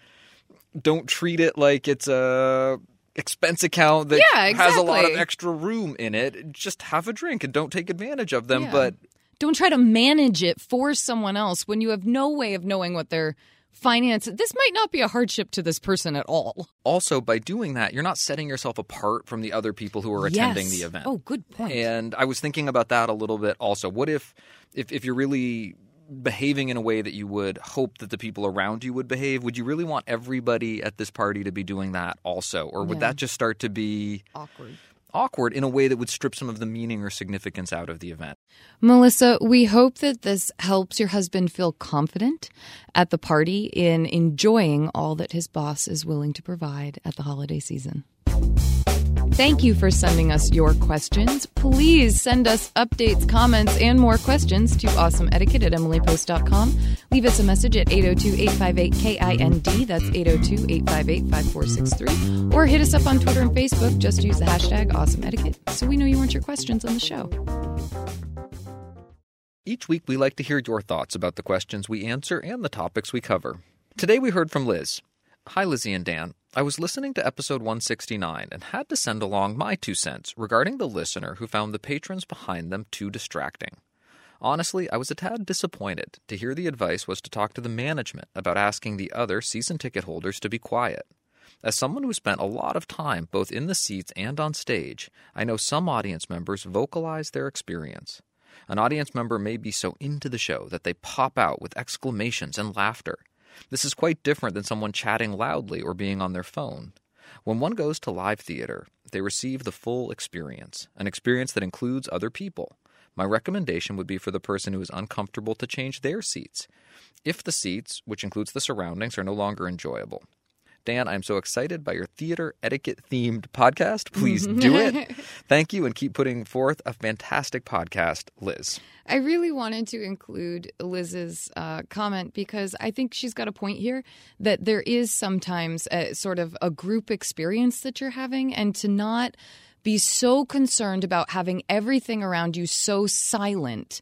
[SPEAKER 1] don't treat it like it's a expense account that
[SPEAKER 2] yeah, exactly.
[SPEAKER 1] has a lot of extra room in it. Just have a drink and don't take advantage of them.
[SPEAKER 2] Yeah.
[SPEAKER 1] But
[SPEAKER 2] don't try to manage it for someone else when you have no way of knowing what they're finance this might not be a hardship to this person at all
[SPEAKER 1] also by doing that you're not setting yourself apart from the other people who are attending
[SPEAKER 2] yes.
[SPEAKER 1] the event
[SPEAKER 2] oh good point
[SPEAKER 1] and i was thinking about that a little bit also what if if, if you're really behaving in a way that you would hope that the people around you would behave would you really want everybody at this party to be doing that also or would
[SPEAKER 2] Yeah.
[SPEAKER 1] that just start to be
[SPEAKER 2] awkward
[SPEAKER 1] awkward in a way that would strip some of the meaning or significance out of the event
[SPEAKER 2] Melissa, we hope that this helps your husband feel confident at the party in enjoying all that his boss is willing to provide at the holiday season. Thank you for sending us your questions. Please send us updates, comments, and more questions to awesomeetiquette at emilypost.com. Leave us a message at 802 858 KIND. That's 802 858 5463. Or hit us up on Twitter and Facebook. Just use the hashtag awesomeetiquette so we know you want your questions on the show.
[SPEAKER 1] Each week, we like to hear your thoughts about the questions we answer and the topics we cover. Today, we heard from Liz. Hi, Lizzie and Dan. I was listening to episode 169 and had to send along my two cents regarding the listener who found the patrons behind them too distracting. Honestly, I was a tad disappointed to hear the advice was to talk to the management about asking the other season ticket holders to be quiet. As someone who spent a lot of time both in the seats and on stage, I know some audience members vocalize their experience. An audience member may be so into the show that they pop out with exclamations and laughter. This is quite different than someone chatting loudly or being on their phone. When one goes to live theater, they receive the full experience, an experience that includes other people. My recommendation would be for the person who is uncomfortable to change their seats, if the seats, which includes the surroundings, are no longer enjoyable. Dan, I'm so excited by your theater etiquette themed podcast. Please do it. Thank you and keep putting forth a fantastic podcast, Liz.
[SPEAKER 2] I really wanted to include Liz's uh, comment because I think she's got a point here that there is sometimes a, sort of a group experience that you're having, and to not be so concerned about having everything around you so silent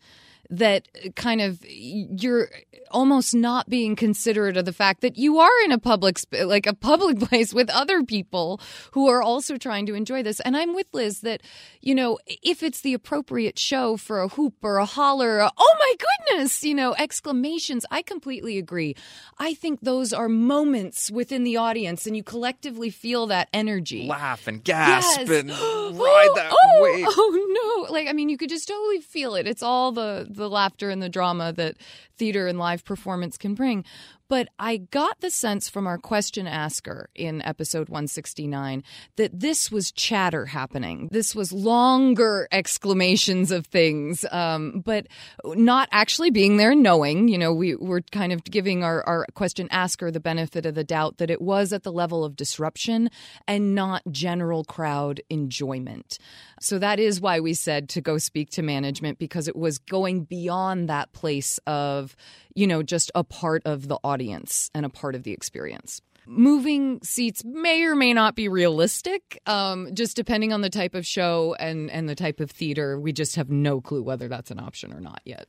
[SPEAKER 2] that kind of you're almost not being considerate of the fact that you are in a public sp- like a public place with other people who are also trying to enjoy this and i'm with liz that you know if it's the appropriate show for a hoop or a holler a, oh my goodness you know exclamations i completely agree i think those are moments within the audience and you collectively feel that energy
[SPEAKER 1] Laugh and gasp
[SPEAKER 2] Yes.
[SPEAKER 1] and ride that
[SPEAKER 2] oh,
[SPEAKER 1] wave.
[SPEAKER 2] Oh, oh no! Like I mean, you could just totally feel it. It's all the the laughter and the drama that theater and live performance can bring. But I got the sense from our question asker in episode 169 that this was chatter happening. This was longer exclamations of things, um, but not actually being there knowing. You know, we were kind of giving our, our question asker the benefit of the doubt that it was at the level of disruption and not general crowd enjoyment. So that is why we said to go speak to management because it was going beyond that place of, you know, just a part of the audience and a part of the experience. Moving seats may or may not be realistic, um, just depending on the type of show and, and the type of theater. We just have no clue whether that's an option or not yet.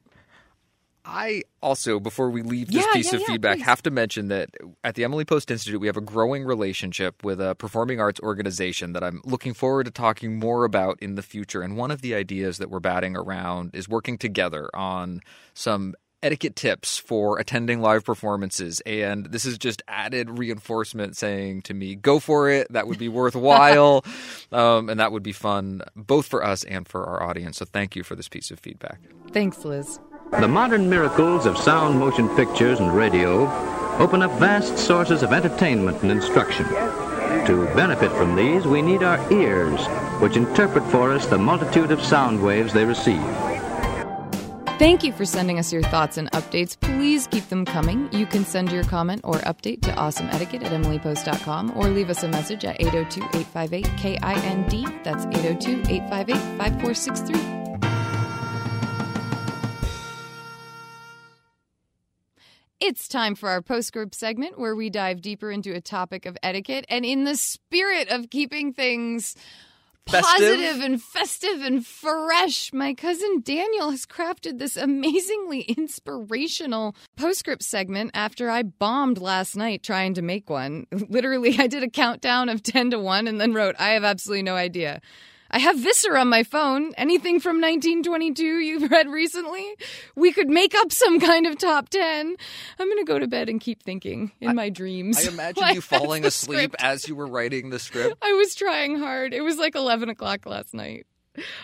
[SPEAKER 1] I also, before we leave this
[SPEAKER 2] Yeah,
[SPEAKER 1] piece
[SPEAKER 2] yeah,
[SPEAKER 1] of
[SPEAKER 2] yeah,
[SPEAKER 1] feedback,
[SPEAKER 2] please.
[SPEAKER 1] have to mention that at the Emily Post Institute, we have a growing relationship with a performing arts organization that I'm looking forward to talking more about in the future. And one of the ideas that we're batting around is working together on some etiquette tips for attending live performances. And this is just added reinforcement saying to me, go for it. That would be worthwhile. um, and that would be fun, both for us and for our audience. So thank you for this piece of feedback.
[SPEAKER 2] Thanks, Liz.
[SPEAKER 7] The modern miracles of sound motion pictures and radio open up vast sources of entertainment and instruction. To benefit from these, we need our ears, which interpret for us the multitude of sound waves they receive.
[SPEAKER 2] Thank you for sending us your thoughts and updates. Please keep them coming. You can send your comment or update to awesomeetiquette at emilypost.com or leave us a message at 802 858 KIND. That's 802 858 5463. It's time for our postscript segment where we dive deeper into a topic of etiquette. And in the spirit of keeping things
[SPEAKER 1] Festive?
[SPEAKER 2] positive and festive and fresh, my cousin Daniel has crafted this amazingly inspirational postscript segment after I bombed last night trying to make one. Literally, I did a countdown of 10 to 1 and then wrote, I have absolutely no idea. I have Visser on my phone. Anything from 1922 you've read recently? We could make up some kind of top 10. I'm going to go to bed and keep thinking in my dreams.
[SPEAKER 1] I imagine
[SPEAKER 2] Like,
[SPEAKER 1] you falling asleep
[SPEAKER 2] script.
[SPEAKER 1] as you were writing the script.
[SPEAKER 2] I was trying hard. It was like 11 o'clock last night.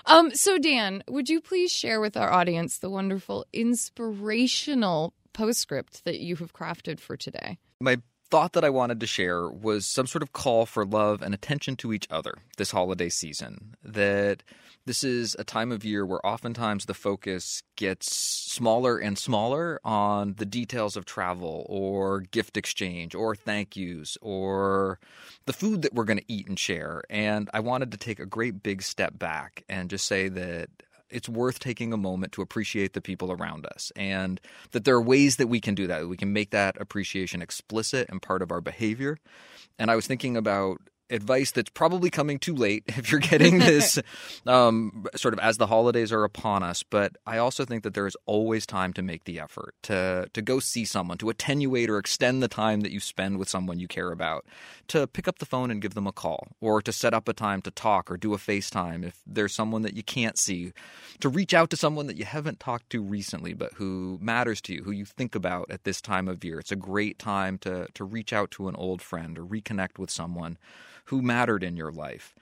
[SPEAKER 2] Um, so, Dan, would you please share with our audience the wonderful, inspirational postscript that you have crafted for today?
[SPEAKER 1] My thought that I wanted to share was some sort of call for love and attention to each other this holiday season. That this is a time of year where oftentimes the focus gets smaller and smaller on the details of travel or gift exchange or thank yous or the food that we're going to eat and share. And I wanted to take a great big step back and just say that it's worth taking a moment to appreciate the people around us and that there are ways that we can do that. We can make that appreciation explicit and part of our behavior. And I was thinking about advice that's probably coming too late if you're getting this um, sort of as the holidays are upon us. But I also think that there is always time to make the effort to to go see someone, to attenuate or extend the time that you spend with someone you care about, to pick up the phone and give them a call, or to set up a time to talk or do a FaceTime if there's someone that you can't see, to reach out to someone that you haven't talked to recently but who matters to you, who you think about at this time of year. It's a great time to to reach out to an old friend or reconnect with someone who mattered in your life.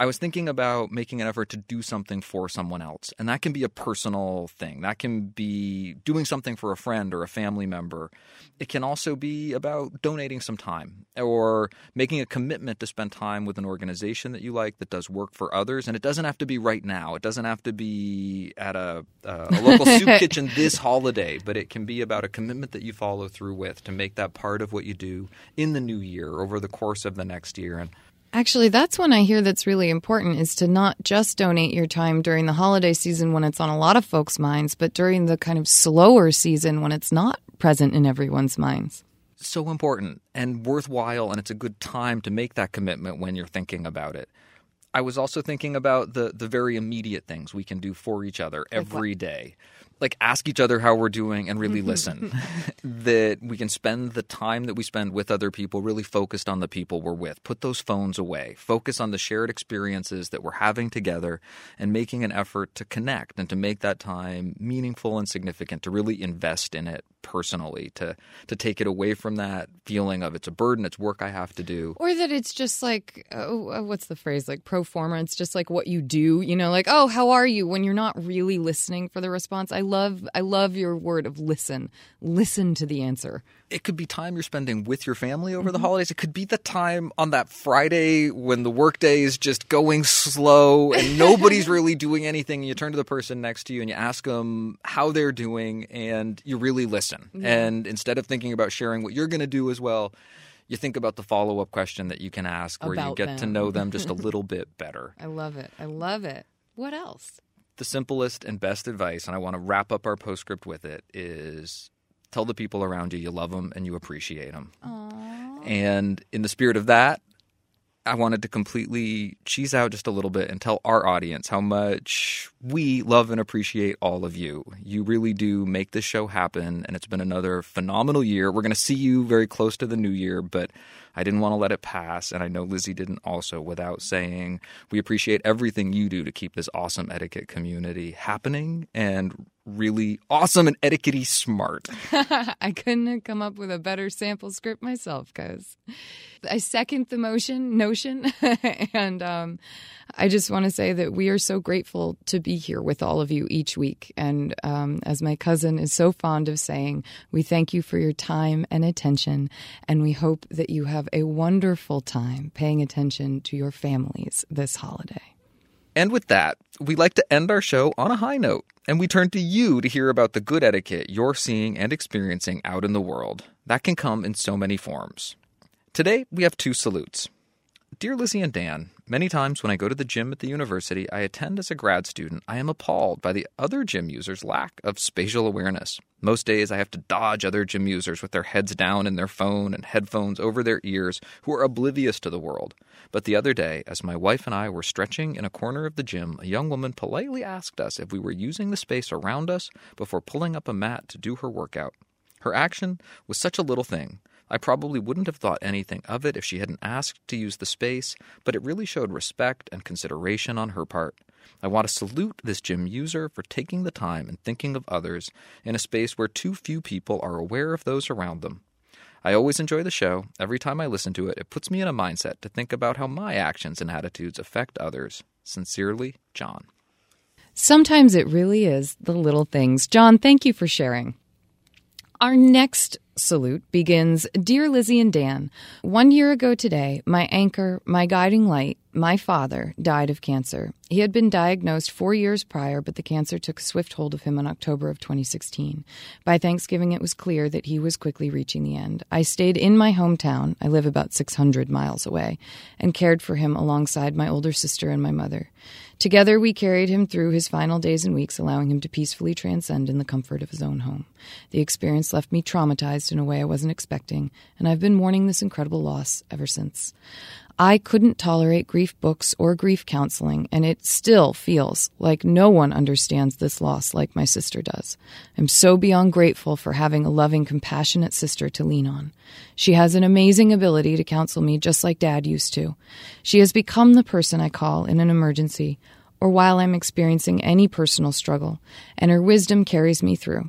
[SPEAKER 1] I was thinking about making an effort to do something for someone else. And that can be a personal thing. That can be doing something for a friend or a family member. It can also be about donating some time or making a commitment to spend time with an organization that you like that does work for others. And it doesn't have to be right now. It doesn't have to be at a, uh, a local soup kitchen this holiday, but it can be about a commitment that you follow through with to make that part of what you do in the new year over the course of the next year. And
[SPEAKER 2] Actually, that's one I hear that's really important is to not just donate your time during the holiday season when it's on a lot of folks' minds, but during the kind of slower season when it's not present in everyone's minds.
[SPEAKER 1] so important and worthwhile, and it's a good time to make that commitment when you're thinking about it. I was also thinking about the the very immediate things we can do for each other every day. Like ask each other how we're doing and really listen. that we can spend the time that we spend with other people really focused on the people we're with. Put those phones away. Focus on the shared experiences that we're having together and making an effort to connect and to make that time meaningful and significant, to really invest in it personally, to to take it away from that feeling of it's a burden, it's work I have to do.
[SPEAKER 2] Or that it's just like, oh, uh, what's the phrase? Like pro forma. It's just like what you do, you know, like, oh, how are you? When you're not really listening for the response. I love, I love your word of listen. Listen to the answer.
[SPEAKER 1] it could be time you're spending with your family over the mm-hmm. holidays. It could be the time on that Friday when the workday is just going slow and nobody's really doing anything. And you turn to the person next to you and you ask them how they're doing and you really listen. And instead of thinking about sharing what you're going to do as well, you think about the follow up question that you can ask where you get to know them just a little bit better.
[SPEAKER 2] I love it. I love it. What else?
[SPEAKER 1] the simplest and best advice, and I want to wrap up our postscript with it, is tell the people around you you love them and you appreciate them. And in the spirit of that, I wanted to completely cheese out just a little bit and tell our audience how much we love and appreciate all of you. You really do make this show happen, and it's been another phenomenal year. We're going to see you very close to the new year, but I didn't want to let it pass, and I know Lizzie didn't also, without saying we appreciate everything you do to keep this awesome etiquette community happening and really awesome and etiquette smart.
[SPEAKER 2] I couldn't have come up with a better sample script myself, guys. I second the motion notion, and um, I just want to say that we are so grateful to be here with all of you each week. And um, as my cousin is so fond of saying, we thank you for your time and attention, and we hope that you have a wonderful time paying attention to your families this holiday.
[SPEAKER 1] And with that, we like to end our show on a high note, and we turn to you to hear about the good etiquette you're seeing and experiencing out in the world. That can come in so many forms. Today, we have two salutes. Dear Lizzie and Dan, many times when I go to the gym at the university I attend as a grad student, I am appalled by the other gym users' lack of spatial awareness. Most days I have to dodge other gym users with their heads down in their phone and headphones over their ears who are oblivious to the world. But the other day, as my wife and I were stretching in a corner of the gym, a young woman politely asked us if we were using the space around us before pulling up a mat to do her workout. Her action was such a little thing. I probably wouldn't have thought anything of it if she hadn't asked to use the space, but it really showed respect and consideration on her part. I want to salute this gym user for taking the time and thinking of others in a space where too few people are aware of those around them. I always enjoy the show. Every time I listen to it, it puts me in a mindset to think about how my actions and attitudes affect others. Sincerely, John.
[SPEAKER 2] Sometimes it really is the little things. John, thank you for sharing. Our next salute begins Dear Lizzie and Dan, one year ago today, my anchor, my guiding light, my father died of cancer. He had been diagnosed four years prior, but the cancer took swift hold of him in October of 2016. By Thanksgiving, it was clear that he was quickly reaching the end. I stayed in my hometown, I live about 600 miles away, and cared for him alongside my older sister and my mother. Together, we carried him through his final days and weeks, allowing him to peacefully transcend in the comfort of his own home. The experience left me traumatized in a way I wasn't expecting, and I've been mourning this incredible loss ever since. I couldn't tolerate grief books or grief counseling, and it still feels like no one understands this loss like my sister does. I'm so beyond grateful for having a loving, compassionate sister to lean on. She has an amazing ability to counsel me just like Dad used to. She has become the person I call in an emergency or while I'm experiencing any personal struggle, and her wisdom carries me through.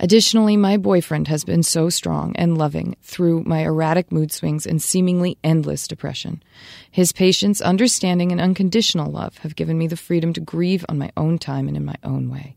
[SPEAKER 2] Additionally, my boyfriend has been so strong and loving through my erratic mood swings and seemingly endless depression. His patience, understanding, and unconditional love have given me the freedom to grieve on my own time and in my own way.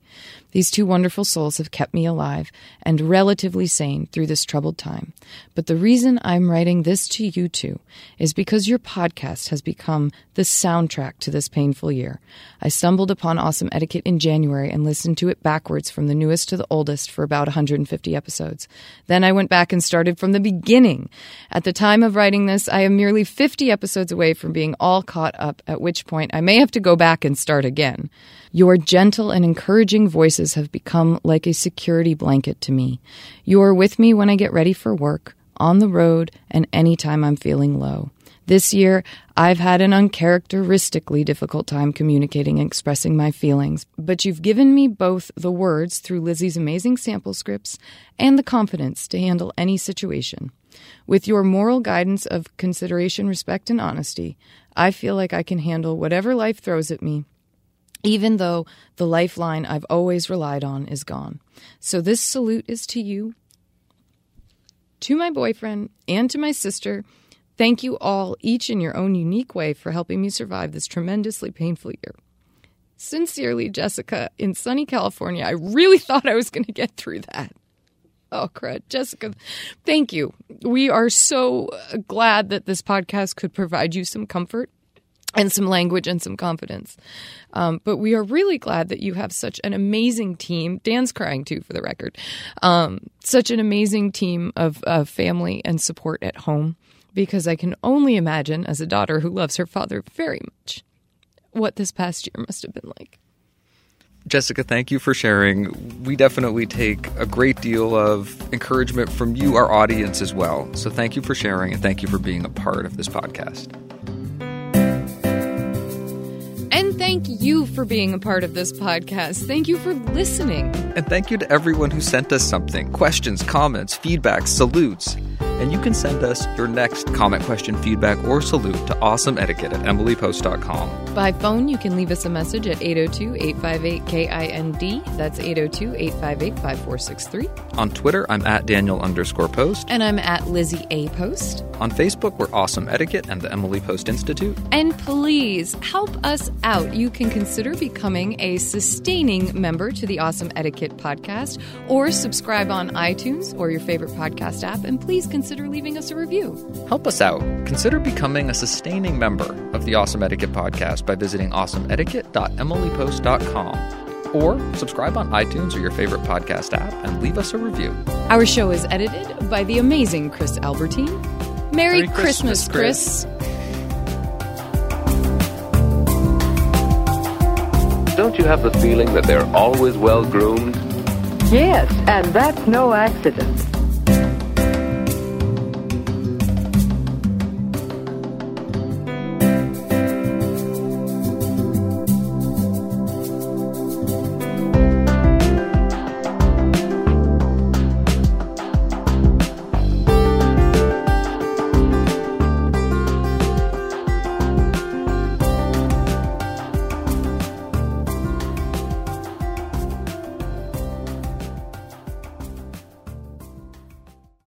[SPEAKER 2] These two wonderful souls have kept me alive and relatively sane through this troubled time. But the reason I'm writing this to you two is because your podcast has become the soundtrack to this painful year. I stumbled upon Awesome Etiquette in January and listened to it backwards from the newest to the oldest for about 150 episodes. Then I went back and started from the beginning. At the time of writing this, I am merely 50 episodes away from being all caught up, at which point I may have to go back and start again. Your gentle and encouraging voices have become like a security blanket to me. You are with me when I get ready for work, on the road, and anytime I'm feeling low. This year, I've had an uncharacteristically difficult time communicating and expressing my feelings, but you've given me both the words through Lizzie's amazing sample scripts and the confidence to handle any situation. With your moral guidance of consideration, respect, and honesty, I feel like I can handle whatever life throws at me even though the lifeline I've always relied on is gone. So this salute is to you, to my boyfriend, and to my sister. Thank you all, each in your own unique way, for helping me survive this tremendously painful year. Sincerely, Jessica, in sunny California. I really thought I was going to get through that. Oh, crud. Jessica, thank you. We are so uh, glad that this podcast could provide you some comfort and some language and some confidence. Um, but we are really glad that you have such an amazing team. Dan's crying too, for the record. Um, such an amazing team of, of family and support at home, because I can only imagine, as a daughter who loves her father very much, what this past year must have been like.
[SPEAKER 1] Jessica, thank you for sharing. We definitely take a great deal of encouragement from you, our audience, as well. So thank you for sharing and thank you for being a part of this podcast.
[SPEAKER 2] Thank you for being a part of this podcast. Thank you for listening.
[SPEAKER 1] And thank you to everyone who sent us something questions, comments, feedback, salutes. And you can send us your next comment, question, feedback, or salute to awesomeetiquette at emilypost.com.
[SPEAKER 2] By phone, you can leave us a message at 802 858 KIND. That's 802 858 5463.
[SPEAKER 1] On Twitter, I'm at Daniel underscore post.
[SPEAKER 2] And I'm at Lizzie A. Post.
[SPEAKER 1] On Facebook, we're Awesome Etiquette and the Emily Post Institute.
[SPEAKER 2] And please help us out. You can consider becoming a sustaining member to the Awesome Etiquette podcast or subscribe on iTunes or your favorite podcast app. And please consider leaving us a review.
[SPEAKER 1] Help us out. Consider becoming a sustaining member of the Awesome Etiquette podcast by visiting awesomeetiquette.emilypost.com or subscribe on iTunes or your favorite podcast app and leave us a review.
[SPEAKER 2] Our show is edited by the amazing Chris Albertine. Merry,
[SPEAKER 1] Merry
[SPEAKER 2] Christmas,
[SPEAKER 1] Christmas,
[SPEAKER 2] Chris.
[SPEAKER 8] Don't you have the feeling that they're always well groomed?
[SPEAKER 9] Yes, and that's no accident.